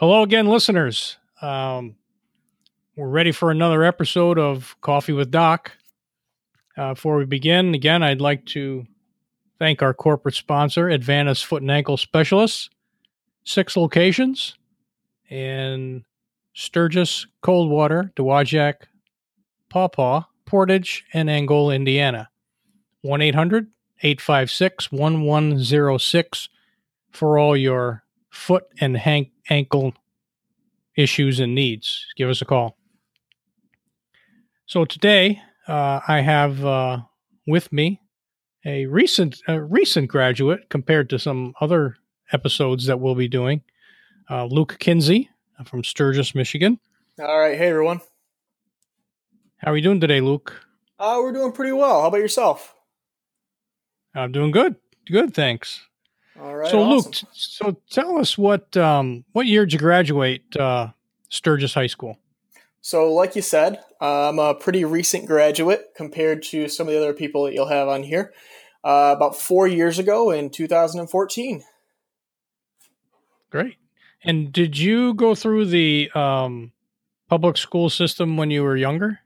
Hello again, listeners. Um, we're ready for another episode of Coffee with Doc. Uh, before we begin, again, I'd like to thank our corporate sponsor, Advantis Foot and Ankle Specialists. Six locations in Sturgis, Coldwater, Dowagiac, Pawpaw, Portage, and Angola, Indiana. 1 800 856 1106 for all your foot and hank- ankle issues and needs. Give us a call. So today uh, I have uh, with me a recent a recent graduate compared to some other episodes that we'll be doing. Uh, Luke Kinsey from Sturgis, Michigan. All right, hey everyone. How are you doing today, Luke? Uh, we're doing pretty well. How about yourself? I'm doing good. Good, thanks. All right. so, awesome. Luke, so tell us what um, what year did you graduate uh, Sturgis High School? So, like you said, uh, I'm a pretty recent graduate compared to some of the other people that you'll have on here. Uh, about four years ago in 2014. Great. And did you go through the um, public school system when you were younger?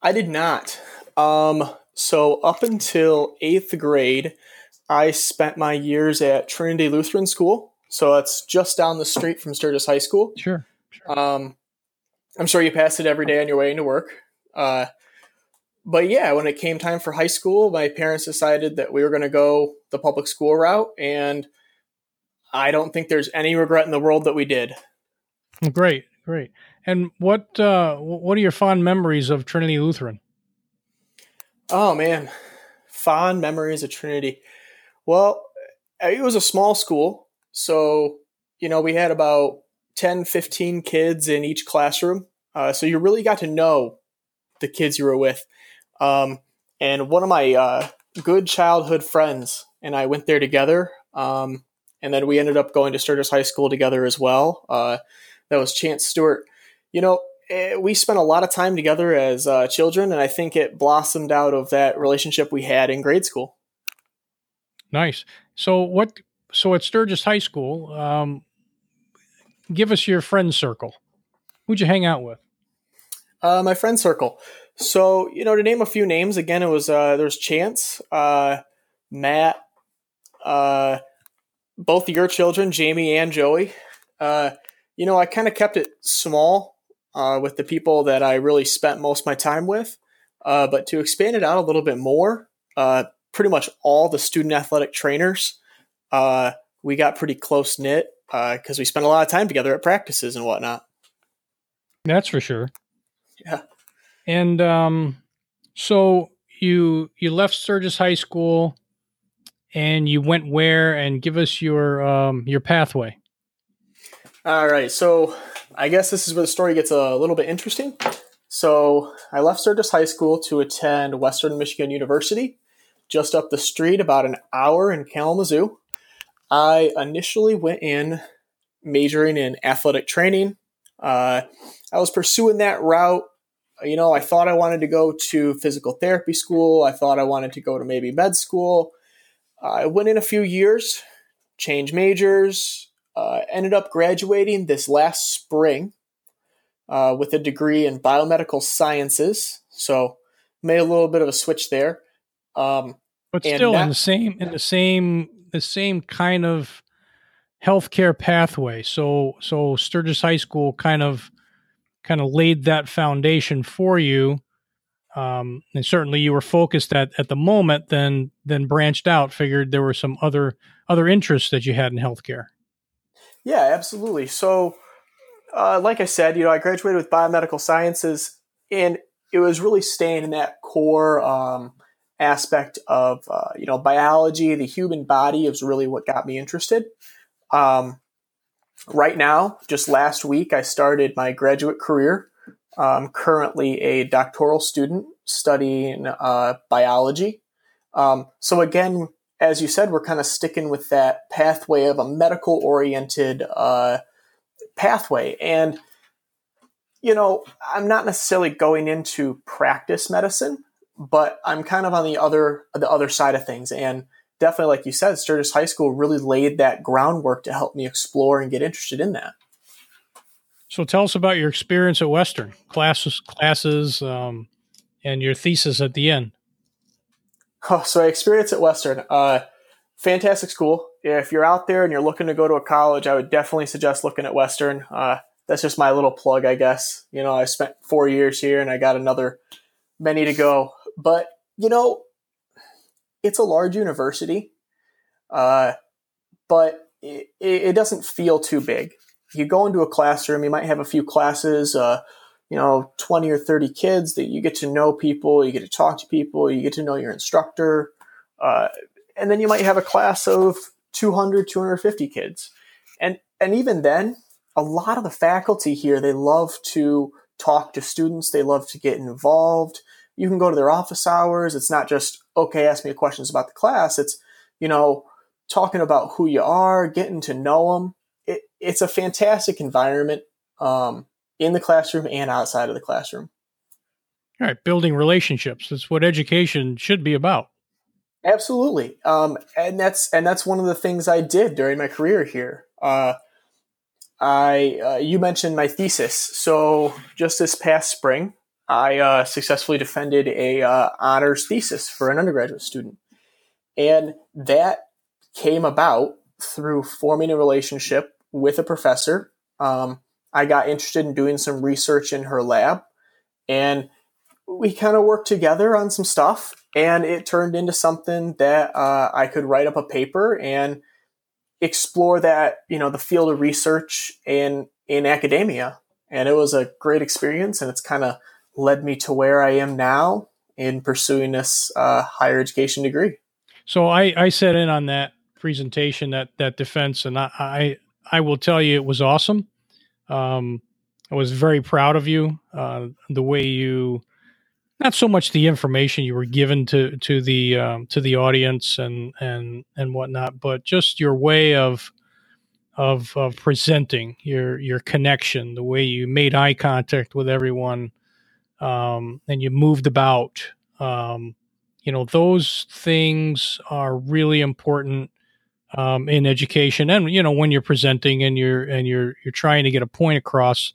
I did not. Um, so, up until eighth grade, I spent my years at Trinity Lutheran School. So, that's just down the street from Sturgis High School. Sure. Um, I'm sure you pass it every day on your way into work. Uh, but yeah, when it came time for high school, my parents decided that we were going to go the public school route, and I don't think there's any regret in the world that we did. Great, great. And what uh, what are your fond memories of Trinity Lutheran? Oh man, fond memories of Trinity. Well, it was a small school, so you know we had about 10, 15 kids in each classroom. Uh, so you really got to know the kids you were with. Um, and one of my uh, good childhood friends and I went there together. Um, and then we ended up going to Sturgis High School together as well. Uh, that was Chance Stewart. You know, eh, we spent a lot of time together as uh, children, and I think it blossomed out of that relationship we had in grade school. Nice. So what? So at Sturgis High School, um, give us your friend circle. Who'd you hang out with? Uh, my friend circle. So you know, to name a few names, again, it was uh, there's Chance, uh, Matt, uh, both your children, Jamie and Joey. Uh, you know, I kind of kept it small uh, with the people that I really spent most my time with. Uh, but to expand it out a little bit more, uh, pretty much all the student athletic trainers, uh, we got pretty close knit because we spent a lot of time together at practices and whatnot. That's for sure. Yeah. And um, so you you left Sturgis High School, and you went where? And give us your um, your pathway. All right. So I guess this is where the story gets a little bit interesting. So I left Sturgis High School to attend Western Michigan University, just up the street, about an hour in Kalamazoo. I initially went in majoring in athletic training. Uh, I was pursuing that route. You know, I thought I wanted to go to physical therapy school. I thought I wanted to go to maybe med school. I went in a few years, changed majors, uh, ended up graduating this last spring uh, with a degree in biomedical sciences. So made a little bit of a switch there. Um, But And still in the same in the same the same kind of healthcare pathway. So so Sturgis High School kind of kind of laid that foundation for you. Um, and certainly you were focused at at the moment, then then branched out, figured there were some other other interests that you had in healthcare. Yeah, absolutely. So, uh, like I said, you know, I graduated with biomedical sciences, and it was really staying in that core um, aspect of uh, you know biology. The human body is really what got me interested. Um, right now, just last week, I started my graduate career. I'm currently a doctoral student studying uh, biology. Um, so again, as you said, we're kind of sticking with that pathway of a medical oriented uh, pathway. And, you know, I'm not necessarily going into practice medicine, but I'm kind of on the other the other side of things. And definitely, like you said, Sturgis High School really laid that groundwork to help me explore and get interested in that. So tell us about your experience at Western classes, classes, um, and your thesis at the end. Oh, so I experience at Western. Uh, fantastic school. If you're out there and you're looking to go to a college, I would definitely suggest looking at Western. Uh, that's just my little plug, I guess. You know, I spent four years here and I got another many to go. But, you know, it's a large university, uh, but it, it, doesn't feel too big. You go into a classroom, you might have a few classes, uh, you know, 20 or 30 kids that you get to know people, you get to talk to people, you get to know your instructor. Uh, and then you might have a class of 200, 250 kids. And, and even then, a lot of the faculty here, they love to talk to students. They love to get involved. You can go to their office hours. It's not just, okay, ask me questions about the class. It's, you know, talking about who you are, getting to know them. It, it's a fantastic environment um, in the classroom and outside of the classroom. All right, building relationships. That's what education should be about. Absolutely, um, and that's and that's one of the things I did during my career here. Uh, I uh, you mentioned my thesis, so just this past spring, I uh, successfully defended a uh, honors thesis for an undergraduate student, and that came about through forming a relationship with a professor. Um, I got interested in doing some research in her lab, and we kind of worked together on some stuff, and it turned into something that uh, I could write up a paper and explore that you know the field of research in in academia and it was a great experience and it's kind of led me to where i am now in pursuing this uh, higher education degree. So i i set in on that presentation that that defense and i i, I will tell you it was awesome. Um i was very proud of you uh the way you not so much the information you were given to to the um, to the audience and and and whatnot, but just your way of of of presenting your your connection, the way you made eye contact with everyone, um, and you moved about. Um, you know, those things are really important um, in education, and you know when you're presenting and you're and you're you're trying to get a point across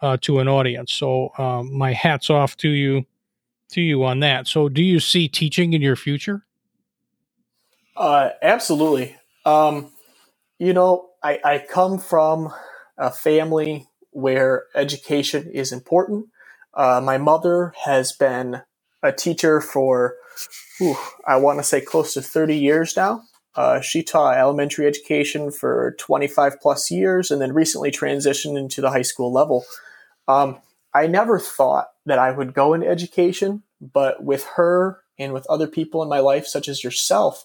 uh, to an audience. So um, my hats off to you to you on that. So, do you see teaching in your future? Uh, absolutely. Um, you know, I, I come from a family where education is important. Uh, my mother has been a teacher for, whew, I want to say, close to 30 years now. Uh, she taught elementary education for 25 plus years and then recently transitioned into the high school level. Um, I never thought that I would go into education, but with her and with other people in my life, such as yourself,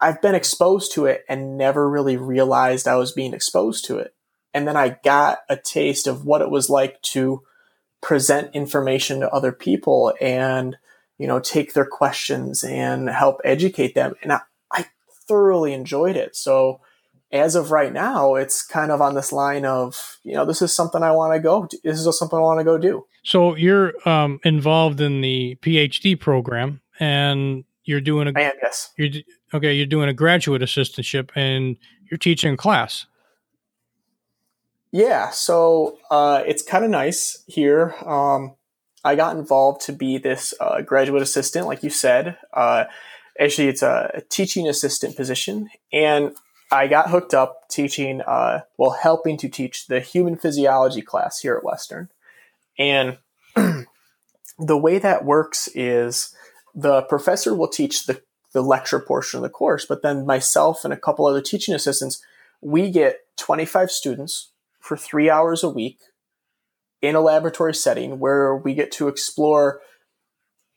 I've been exposed to it and never really realized I was being exposed to it. And then I got a taste of what it was like to present information to other people and, you know, take their questions and help educate them. And I, I thoroughly enjoyed it. So, as of right now, it's kind of on this line of, you know, this is something I want to go. This is something I want to go do. So you're um, involved in the PhD program, and you're doing a. Am, yes. You're okay. You're doing a graduate assistantship, and you're teaching a class. Yeah, so uh, it's kind of nice here. Um, I got involved to be this uh, graduate assistant, like you said. Uh, actually, it's a, a teaching assistant position, and I got hooked up teaching, uh, well, helping to teach the human physiology class here at Western. And the way that works is the professor will teach the, the lecture portion of the course, but then myself and a couple other teaching assistants, we get 25 students for three hours a week in a laboratory setting where we get to explore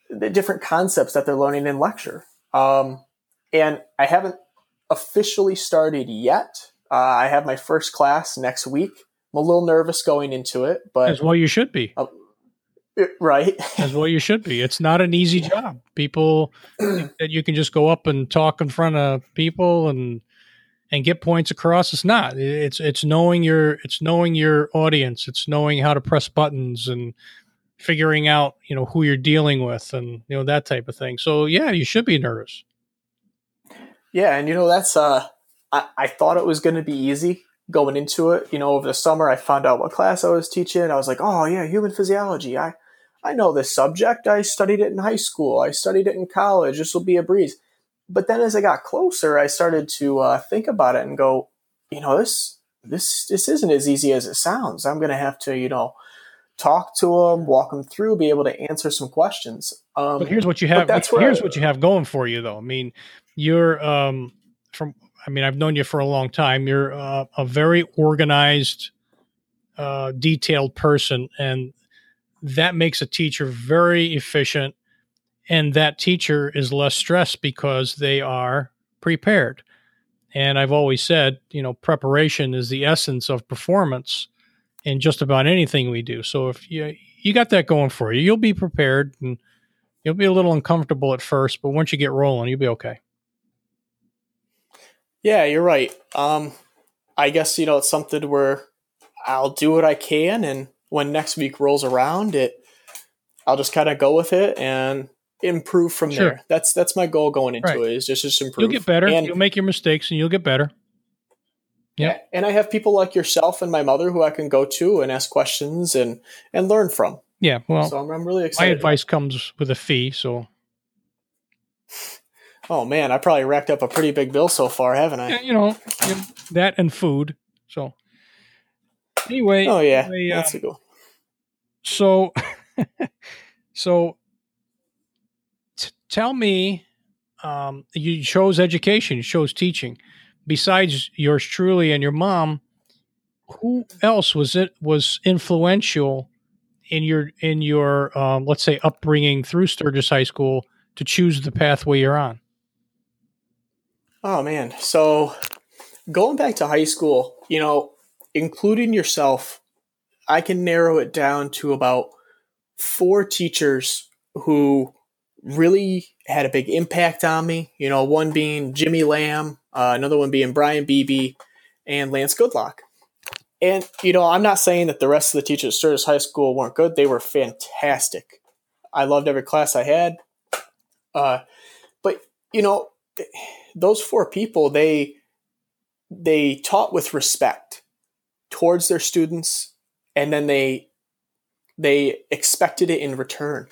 the different concepts that they're learning in lecture. Um, and I haven't officially started yet. Uh, I have my first class next week. I'm a little nervous going into it, but as well you should be. Uh, right, as well you should be. It's not an easy job. People that you can just go up and talk in front of people and and get points across. It's not. It's it's knowing your it's knowing your audience. It's knowing how to press buttons and figuring out you know who you're dealing with and you know that type of thing. So yeah, you should be nervous. Yeah, and you know that's uh, I, I thought it was going to be easy. going into it. You know, over the summer, I found out what class I was teaching. I was like, oh yeah, human physiology. I I know this subject. I studied it in high school. I studied it in college. This will be a breeze. But then as I got closer, I started to uh, think about it and go, you know, this this this isn't as easy as it sounds. I'm going to have to, you know, talk to them, walk them through, be able to answer some questions. Um, but here's what you have. That's here's I, what you have going for you, though. I mean, you're um, from. I mean, I've known you for a long time. You're uh, a very organized, uh, detailed person, and that makes a teacher very efficient. And that teacher is less stressed because they are prepared. And I've always said, you know, preparation is the essence of performance in just about anything we do. So if you you got that going for you, you'll be prepared and you'll be a little uncomfortable at first, but once you get rolling, you'll be okay. Yeah, you're right. Um, I guess you know it's something where I'll do what I can, and when next week rolls around, it I'll just kind of go with it and improve from sure. there. That's that's my goal going into right. it is just just improve. You'll get better. And, you'll make your mistakes, and you'll get better. Yeah. And I have people like yourself and my mother who I can go to and ask questions and and learn from. Yeah. Well, so I'm, I'm really excited. My advice comes with a fee, so. Oh man, I probably racked up a pretty big bill so far, haven't I? Yeah, you know, that and food. So anyway. Oh yeah, anyway, that's um, cool. So, so tell me, um, you chose education, you chose teaching besides yours truly and your mom, who else was it was influential in your in your um, let's say upbringing through Sturgis High School to choose the pathway you're on? Oh man, so going back to high school, you know, including yourself, I can narrow it down to about four teachers who really had a big impact on me. You know, one being Jimmy Lamb, uh, another one being Brian Beebe and Lance Goodlock. And, you know, I'm not saying that the rest of the teachers at Sturgis High School weren't good. They were fantastic. I loved every class I had. Uh, but, you know, those four people, they, they taught with respect towards their students and then they they expected it in return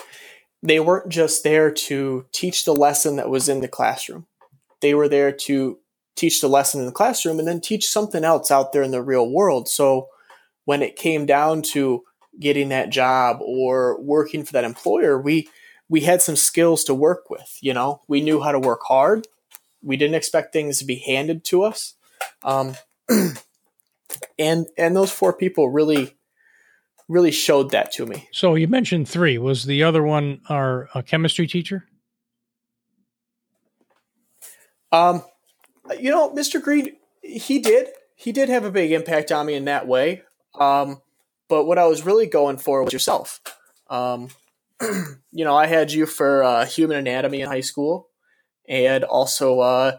they weren't just there to teach the lesson that was in the classroom. They were there to teach the lesson in the classroom and then teach something else out there in the real world. So when it came down to getting that job or working for that employer, we we had some skills to work with, you know. We knew how to work hard. We didn't expect things to be handed to us. Um, and and those four people really really showed that to me. So you mentioned three. Was the other one our chemistry teacher? Um, you know, Mr. Green, he did. He did have a big impact on me in that way. Um, but what I was really going for was yourself. Um, you know, I had you for uh, human anatomy in high school, and also uh,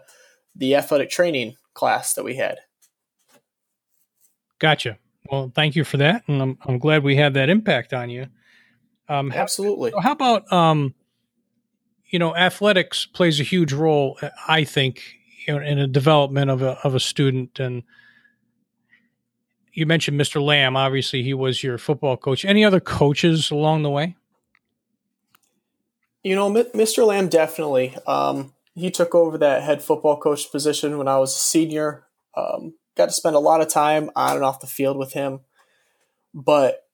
the athletic training class that we had. Gotcha. Well, thank you for that, and I'm I'm glad we had that impact on you. Um, Absolutely. How, how about um, you know, athletics plays a huge role, I think, you know, in the development of a of a student. And you mentioned Mr. Lamb. Obviously, he was your football coach. Any other coaches along the way? You know, Mr. Lamb definitely. Um, he took over that head football coach position when I was a senior. Um, got to spend a lot of time on and off the field with him. But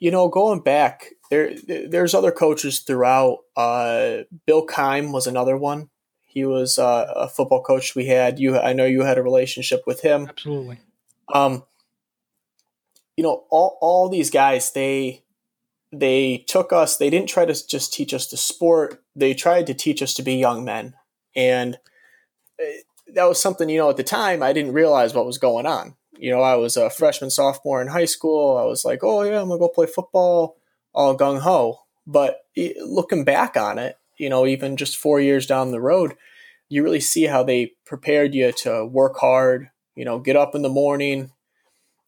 you know, going back, there there's other coaches throughout. Uh, Bill Kime was another one. He was uh, a football coach we had. You, I know you had a relationship with him. Absolutely. Um, you know, all all these guys they they took us. They didn't try to just teach us the sport. They tried to teach us to be young men, and that was something you know at the time I didn't realize what was going on. You know, I was a freshman, sophomore in high school. I was like, oh yeah, I'm gonna go play football, all gung ho. But looking back on it, you know, even just four years down the road, you really see how they prepared you to work hard. You know, get up in the morning.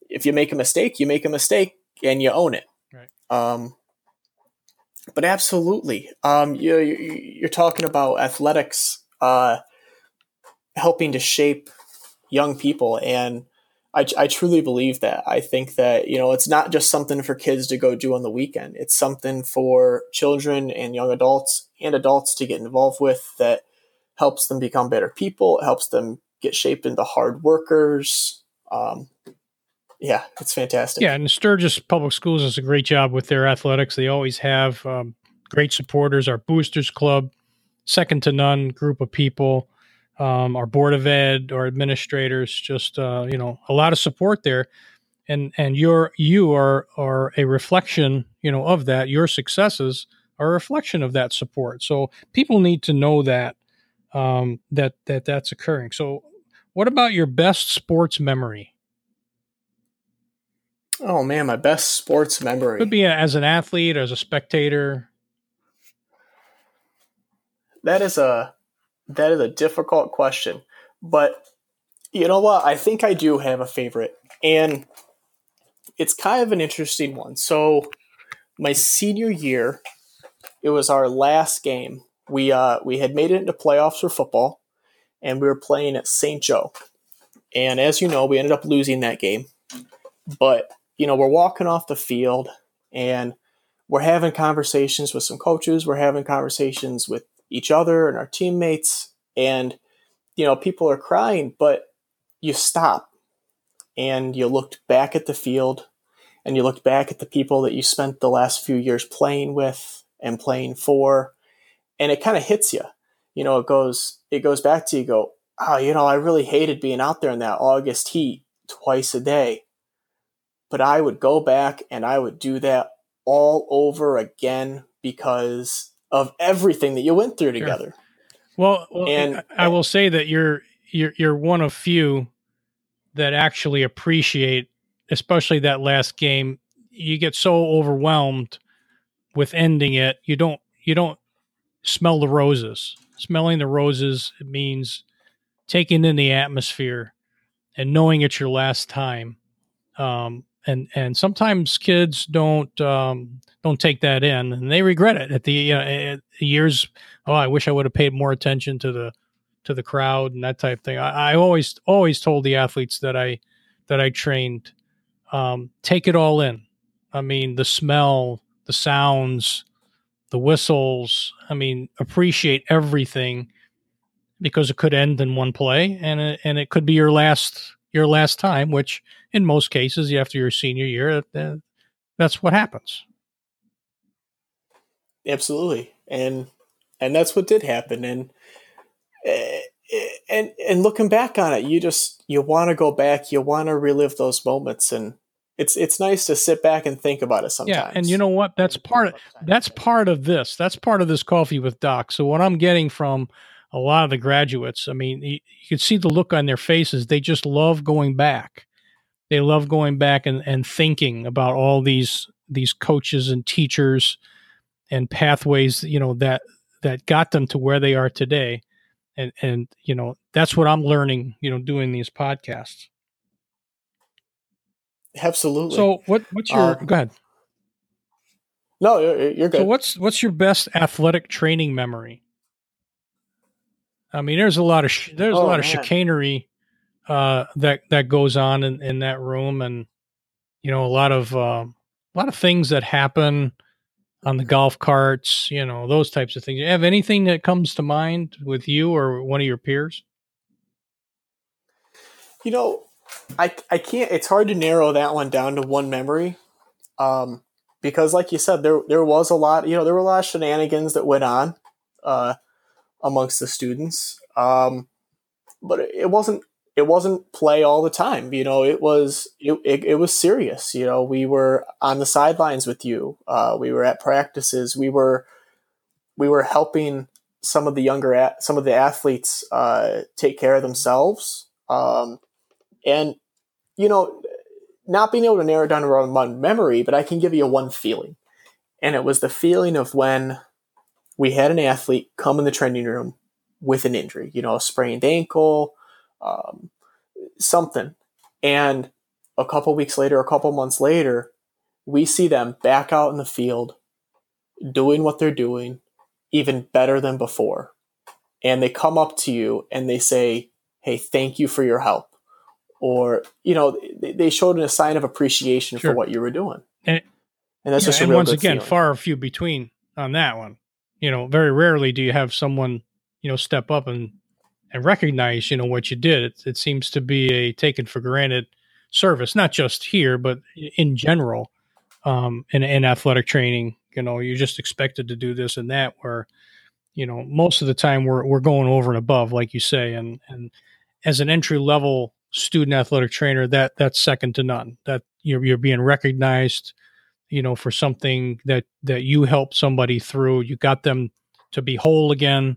If you make a mistake, you make a mistake and you own it. Right. Um, but absolutely, um, you, you're talking about athletics. Uh, helping to shape young people. And I, I truly believe that. I think that, you know, it's not just something for kids to go do on the weekend. It's something for children and young adults and adults to get involved with that helps them become better people. It helps them get shaped into hard workers. Um, yeah, it's fantastic. Yeah, and Sturgis Public Schools does a great job with their athletics. They always have um, great supporters. Our Boosters Club, second to none group of people um, our board of ed, our administrators, just uh, you know, a lot of support there, and and you're you are are a reflection, you know, of that. Your successes are a reflection of that support. So people need to know that um, that that that's occurring. So, what about your best sports memory? Oh man, my best sports memory could be as an athlete, as a spectator. That is a that is a difficult question, but you know what? I think I do have a favorite, and it's kind of an interesting one. So, my senior year, it was our last game. We uh, we had made it into playoffs for football, and we were playing at St. Joe. And as you know, we ended up losing that game. But you know, we're walking off the field, and we're having conversations with some coaches. We're having conversations with each other and our teammates and you know people are crying but you stop and you looked back at the field and you looked back at the people that you spent the last few years playing with and playing for and it kind of hits you you know it goes it goes back to you go oh you know i really hated being out there in that august heat twice a day. But i would go back and i would do that all over again because of everything that you went through together. Sure. Well, well, and I will say that you're you're you're one of few that actually appreciate, especially that last game. You get so overwhelmed with ending it, you don't you don't smell the roses. Smelling the roses it means taking in the atmosphere and knowing it's your last time. Um, and and sometimes kids don't um, don't take that in and they regret it at the uh, years oh i wish i would have paid more attention to the to the crowd and that type of thing. I, I always always told the athletes that i that i trained um, take it all in. I mean the smell the sounds the whistles i mean appreciate everything because it could end in one play and it, and it could be your last your last time which in most cases after your senior year uh, that's what happens. Absolutely. And and that's what did happen. And eh, eh, and and looking back on it you just you want to go back you want to relive those moments. And it's it's nice to sit back and think about it sometimes yeah and you know what? That's part of that's part of this. That's part of this coffee with doc. So what i'm getting from a lot of the graduates i mean you, you can see the look on their faces. They just love going back. They love going back and, and thinking about all these these coaches and teachers and pathways you know that that got them to where they are today. And and you know that's what i'm learning you know doing these podcasts. Absolutely. So what what's your uh, go ahead. no you're, you're good. so what's what's your best athletic training memory i mean there's a lot of sh- there's oh, a lot man. of chicanery uh that that goes on in in that room and you know a lot of uh, a lot of things that happen on the golf carts, you know, those types of things. You have anything that comes to mind with you or one of your peers? You know, I I can't. It's hard to narrow that one down to one memory, um, because like you said, there there was a lot. You know, there were a lot of shenanigans that went on uh, amongst the students, um, but it wasn't it wasn't play all the time. You know, it was it, it, it was serious. You know, we were on the sidelines with you. Uh, we were at practices. We were we were helping some of the younger some of the athletes uh, take care of themselves. Um, and you know, not being able to narrow down to one memory, but I can give you one feeling, and it was the feeling of when we had an athlete come in the training room with an injury. You know, a sprained ankle um, something. And a couple weeks later, a couple months later, we see them back out in the field doing what they're doing even better than before. And they come up to you and they say, Hey, thank you for your help. or you know they, showed a sign of appreciation Sure. for what you were doing, And- and that's Yeah, just a and real once again, feeling. far few between on that one. You know, very rarely do you have someone, you know, step up and and recognize, you know, what you did. It, it seems to be a taken for granted service, not just here, but in general, um, in, in athletic training. You know, you're just expected to do this and that. Where, you know, most of the time we're we're going over and above, like you say, and and as an entry level student athletic trainer, that that's second to none. That you're you're being recognized you know for something that that you helped somebody through you got them to be whole again.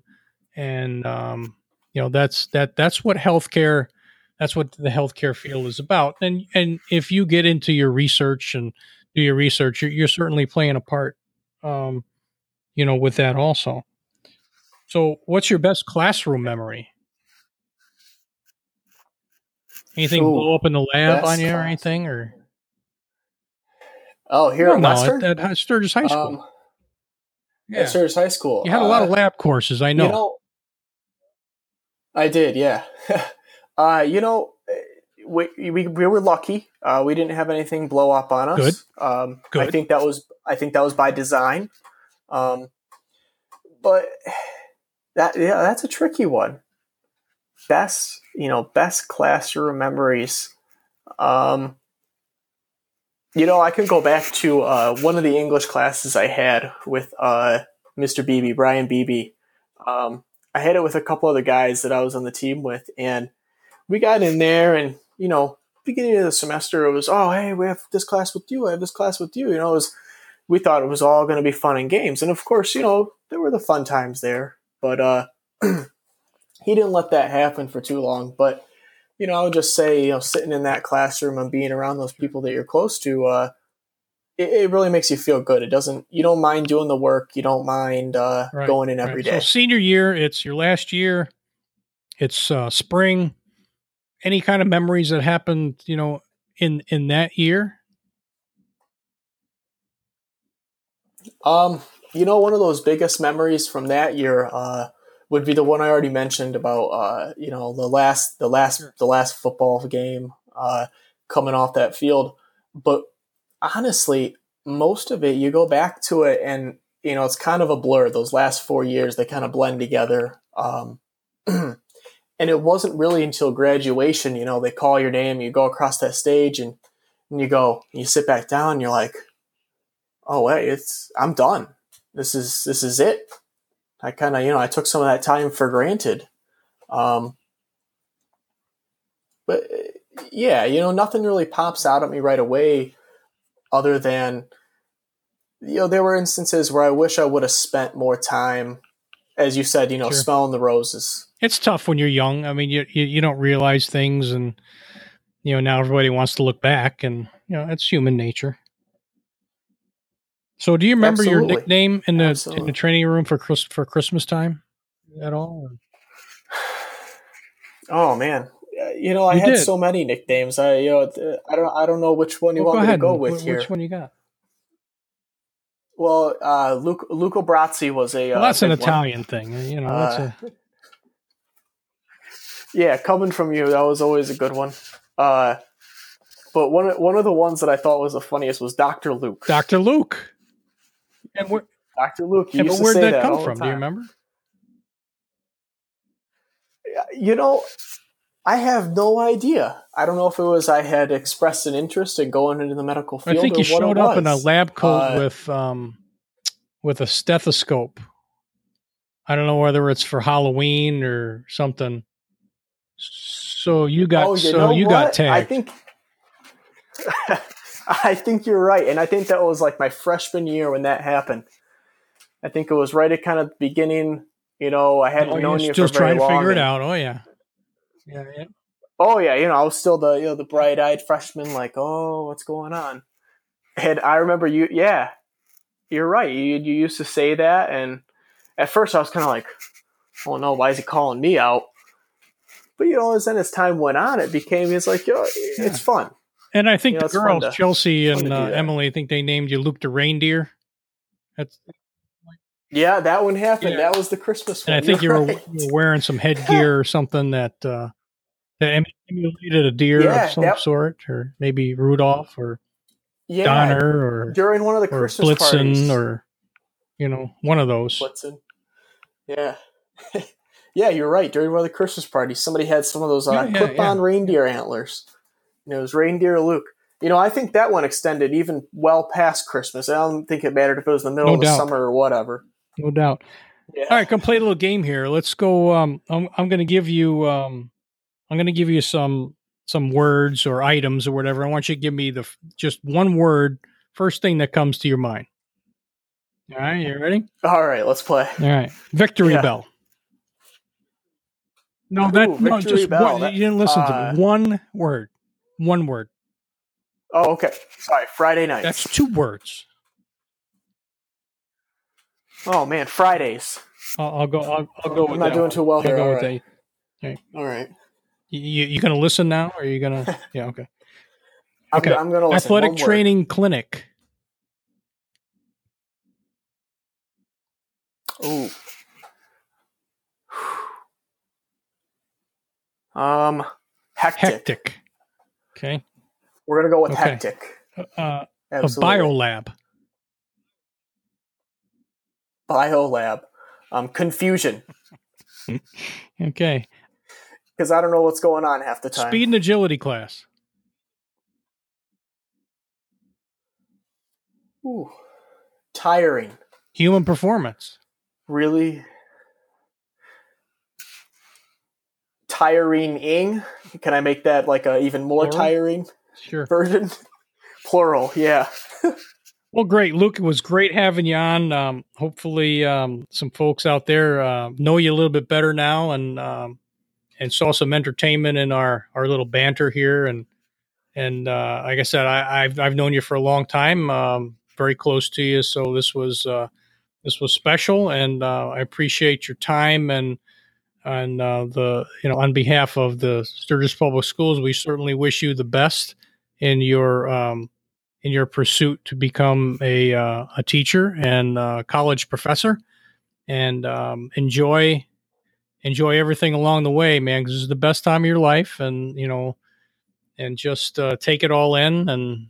And um you know that's that that's what healthcare that's what the healthcare field is about. And and if you get into your research and do your research you're, you're certainly playing a part um you know with that also. So what's your best classroom memory? Anything Ooh, blow up in the lab on you or anything or oh, here no, at no, at, at Sturgis High School. um, yeah. at Sturgis High School, You had a lot of uh, lab courses, I know. You know, I did, yeah. uh, you know, we, we we were lucky. Uh, we didn't have anything blow up on us. Good. Um, I think that was I think that was by design. Um, but that yeah, that's a tricky one. Best you know, best classroom memories. Um, you know, I can go back to uh, one of the English classes I had with uh, Mr. Beebe, Brian Beebe. Um, I had it with a couple of other guys that I was on the team with, and we got in there, and you know, beginning of the semester, it was, oh, hey, we have this class with you, I have this class with you. You know, it was, we thought it was all going to be fun and games, and of course, you know, there were the fun times there, but uh, he didn't let that happen for too long. But you know, I would just say, you know, sitting in that classroom and being around those people that you're close to, uh, it, it really makes you feel good. It doesn't, you don't mind doing the work, you don't mind uh, Right, going in Right. every So senior year, it's your last year. It's uh, spring. Any kind of memories that happened, you know, in in that year? Um, you know, one of those biggest memories from that year uh, would be the one I already mentioned about uh, you know the last the last Sure. the last football game uh, coming off that field. But honestly, most of it you go back to it and you know it's kind of a blur. Those last four years they kind of blend together. Um, and it wasn't really until graduation, you know, they call your name, you go across that stage, and, and you go, you sit back down, and you're like, oh wait, it's I'm done. This is this is it. I kind of you know I took some of that time for granted, um, but yeah, you know nothing really pops out at me right away, other than you know there were instances where I wish I would have spent more time, as you said, you know, Sure. smelling the roses. It's tough when you're young. I mean, you, you you don't realize things, and you know now everybody wants to look back, and you know it's human nature. So, do you remember your nickname in the in the training room for Chris, for Christmas time at all? Oh man, Uh, you know I You had did. so many nicknames. I you know uh, I don't I don't know which one you Well, want go me ahead. to go with wh- here. Which one you got? Well, uh, Luke Luca Brasi was a. Well, uh, that's an big one. Italian thing. You know, that's Uh, a Yeah, coming from you, that was always a good one. Uh, but one one of the ones that I thought was the funniest was Doctor Luke. Dr. Luke. And where, Doctor Luke. You yeah, used but where'd say that come from? Do you remember? You know, I have no idea. I don't know if it was I had expressed an interest in going into the medical field. I think you showed up in a lab coat Uh, with um with a stethoscope. I don't know whether it's for Halloween or something. So you got oh, you so you what? got tagged. I think. I think you're right, and I think that was like my freshman year when that happened. I think it was right at kind of the beginning. You know, I hadn't oh, known you're still for very trying to long. figure it out. Oh yeah. Yeah, yeah. Oh yeah, you know, I was still the you know the bright eyed freshman, like, oh, what's going on? And I remember you, yeah, you're right. You you used to say that, and at first I was kind of like, oh no, why is he calling me out? But you know, as then as time went on, it became it's like, yo, it's fun. And I think You know, the it's girls, to- Chelsea and uh. Emily, I think they named you Luke the reindeer. That's Yeah, that one happened. Yeah. That was the Christmas and. I think you You're were, right. you were wearing some headgear or something that uh That emulated a deer Yeah, of some yep. sort, or maybe Rudolph or Yeah, Donner or during one of the or Christmas Blitzen parties. or you know one of those. Blitzen. Yeah. yeah, you're right. During one of the Christmas parties, somebody had some of those uh, Yeah, yeah, clip-on reindeer antlers. And it was reindeer Luke. You know, I think that one extended even well past Christmas. I don't think it mattered if it was the middle No of the summer or whatever. No doubt. Yeah. All right, come play a little game here. Let's go. Um, I'm I'm going to give you um, I'm going to give you some some words or items or whatever. I want you to give me the just one word, first thing that comes to your mind. All right, you ready? All right, let's play. All right, victory Yeah. bell. No, that Ooh, no, just bell. one, That- you didn't listen uh, to me. One word, one word. Oh, okay. Sorry, Friday night. That's two words. oh man, Fridays. I'll, I'll go. I'll, I'll go with that. I'm not that doing one. too well I'll here. All with right. All right. You, you gonna listen now, or are you gonna? Yeah, okay. I'm, Okay. I'm gonna listen. Athletic One word. training clinic. Ooh. Um, hectic. Hectic. Okay. We're gonna go with Okay. hectic. Uh, a Absolutely. biolab. Biolab. Um, confusion Okay. because I don't know what's going on half the time. Speed and agility class. Ooh. Tiring. Human performance. Really tiring ing. Can I make that like a even more Plural? tiring Sure. version? Plural, yeah. Well, great, Luke. It was great having you on. Um, hopefully, um, some folks out there uh, know you a little bit better now, and um, and saw some entertainment in our our little banter here. And and uh, like I said, I, I've I've known you for a long time, um, very close to you. So this was uh, this was special, and uh, I appreciate your time and and uh, the you know on behalf of the Sturgis Public Schools, we certainly wish you the best in your um, in your pursuit to become a uh, a teacher and college professor, and um, enjoy enjoy everything along the way, man. Because this is the best time of your life, and you know, and just uh, take it all in, and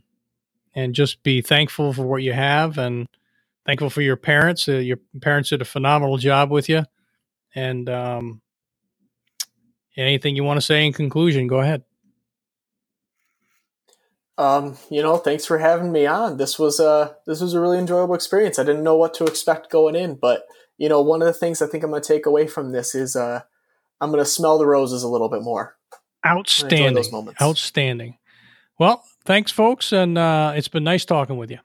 and just be thankful for what you have, and thankful for your parents. Uh, your parents did a phenomenal job with you, and um, anything you want to say in conclusion, go ahead. Um, you know, thanks for having me on. This was a this was a really enjoyable experience. I didn't know what to expect going in, but you know, one of the things I think I'm going to take away from this is uh, I'm going to smell the roses a little bit more. Outstanding. those moments. Outstanding. Well, thanks, folks, and uh, it's been nice talking with you.